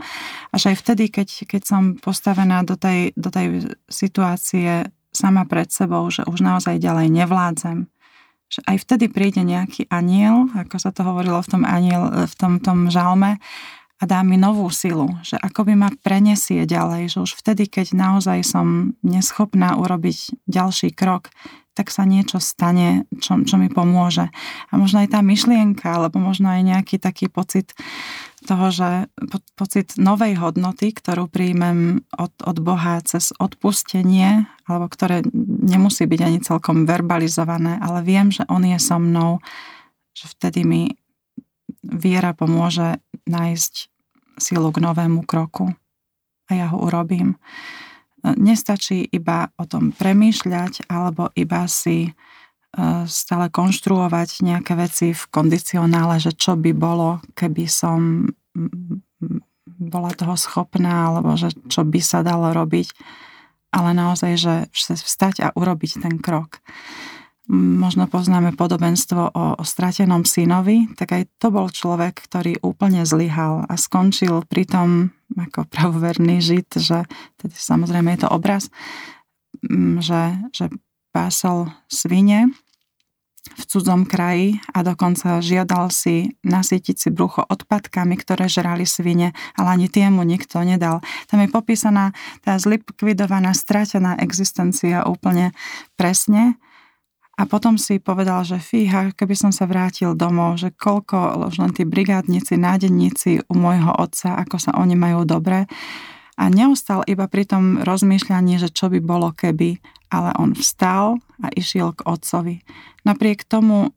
Až aj vtedy, keď, keď som postavená do tej, do tej situácie sama pred sebou, že už naozaj ďalej nevládzem, že aj vtedy príde nejaký aniel, ako sa to hovorilo v tom, aniel, v tom, tom žalme, a dá mi novú silu, že ako by ma prenesie ďalej, že už vtedy, keď naozaj som neschopná urobiť ďalší krok, tak sa niečo stane, čo, čo mi pomôže. A možno aj tá myšlienka, alebo možno aj nejaký taký pocit toho, že po, pocit novej hodnoty, ktorú príjmem od, od Boha cez odpustenie, alebo ktoré nemusí byť ani celkom verbalizované, ale viem, že On je so mnou, že vtedy mi viera pomôže nájsť silu k novému kroku. A ja ho urobím. Nestačí iba o tom premýšľať alebo iba si e, stále konštruovať nejaké veci v kondicionále, že čo by bolo, keby som bola toho schopná, alebo že čo by sa dalo robiť, ale naozaj, že vstať a urobiť ten krok možno poznáme podobenstvo o, o stratenom synovi, tak aj to bol človek, ktorý úplne zlyhal a skončil pri tom ako pravoverný žid, že tedy samozrejme je to obraz, že, že pásol svine v cudzom kraji a dokonca žiadal si nasytiť si brucho odpadkami, ktoré žrali svine, ale ani tiemu nikto nedal. Tam je popísaná tá zlikvidovaná, stratená existencia úplne presne a potom si povedal, že fíha, keby som sa vrátil domov, že koľko už len tí brigádnici, nádenníci u môjho otca, ako sa oni majú dobre. A neustal iba pri tom rozmýšľaní, že čo by bolo keby, ale on vstal a išiel k otcovi. Napriek tomu,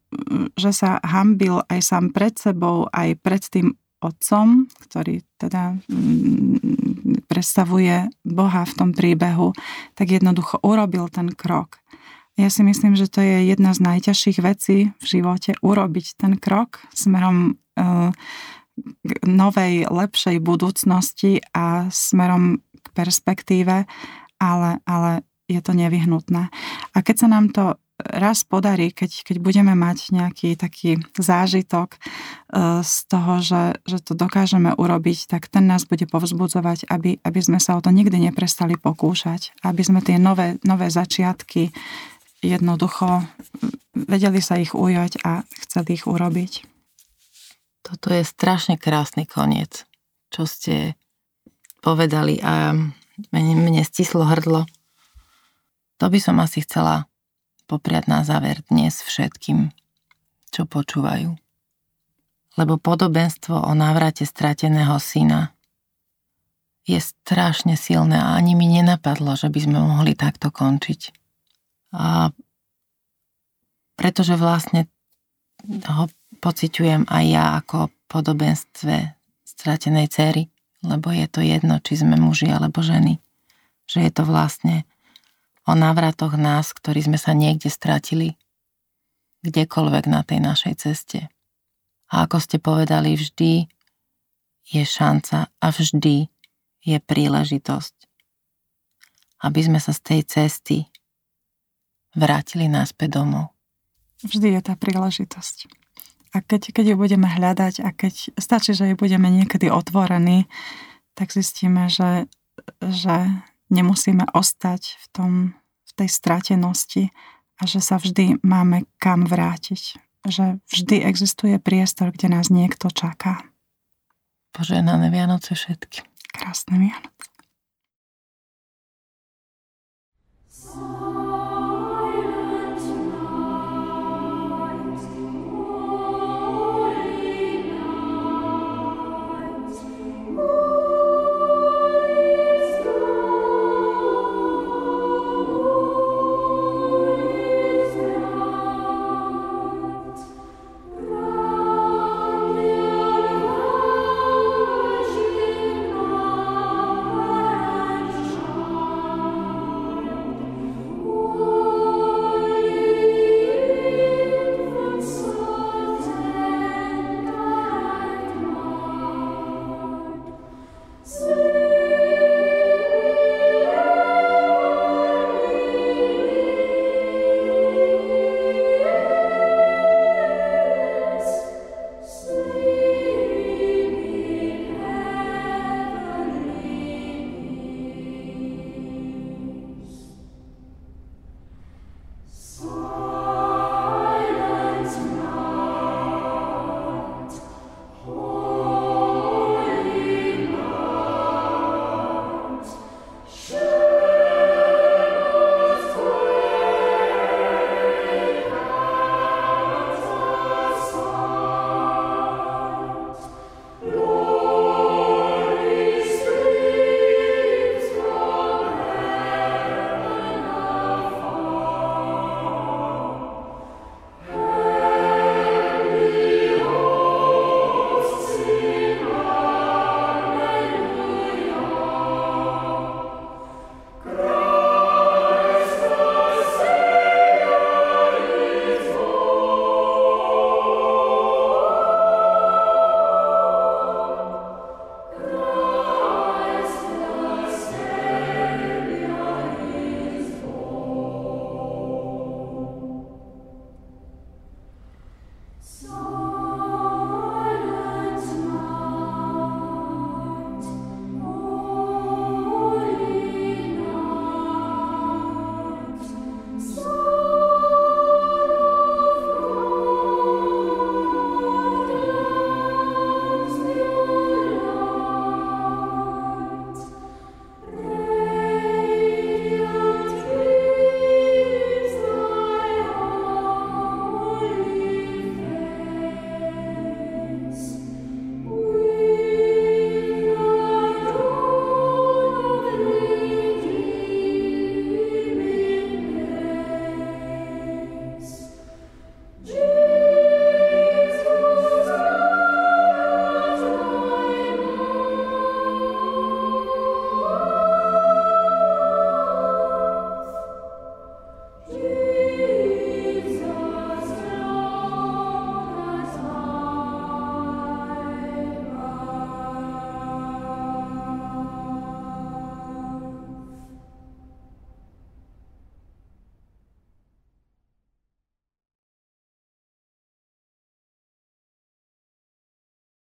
že sa hambil aj sám pred sebou, aj pred tým otcom, ktorý teda mm, predstavuje Boha v tom príbehu, tak jednoducho urobil ten krok. Ja si myslím, že to je jedna z najťažších vecí v živote, urobiť ten krok smerom e, k novej, lepšej budúcnosti a smerom k perspektíve, ale, ale je to nevyhnutné. A keď sa nám to raz podarí, keď, keď budeme mať nejaký taký zážitok e, z toho, že, že to dokážeme urobiť, tak ten nás bude povzbudzovať, aby, aby sme sa o to nikdy neprestali pokúšať, aby sme tie nové, nové začiatky jednoducho vedeli sa ich ujať a chceli ich urobiť. Toto je strašne krásny koniec, čo ste povedali a mne, mne stislo hrdlo. To by som asi chcela popriať na záver dnes všetkým, čo počúvajú. Lebo podobenstvo o návrate strateného syna je strašne silné a ani mi nenapadlo, že by sme mohli takto končiť. A pretože vlastne ho pociťujem aj ja ako podobenstve stratenej céry, lebo je to jedno, či sme muži alebo ženy. Že je to vlastne o návratoch nás, ktorí sme sa niekde stratili, kdekoľvek na tej našej ceste. A ako ste povedali, vždy je šanca a vždy je príležitosť, aby sme sa z tej cesty vrátili náspäť domov. Vždy je tá príležitosť. A keď, keď ju budeme hľadať a keď stačí, že ju budeme niekedy otvorení, tak zistíme, že, že nemusíme ostať v, tom, v tej stratenosti a že sa vždy máme kam vrátiť. Že vždy existuje priestor, kde nás niekto čaká. Poženané Vianoce všetky. Krásne Vianoce.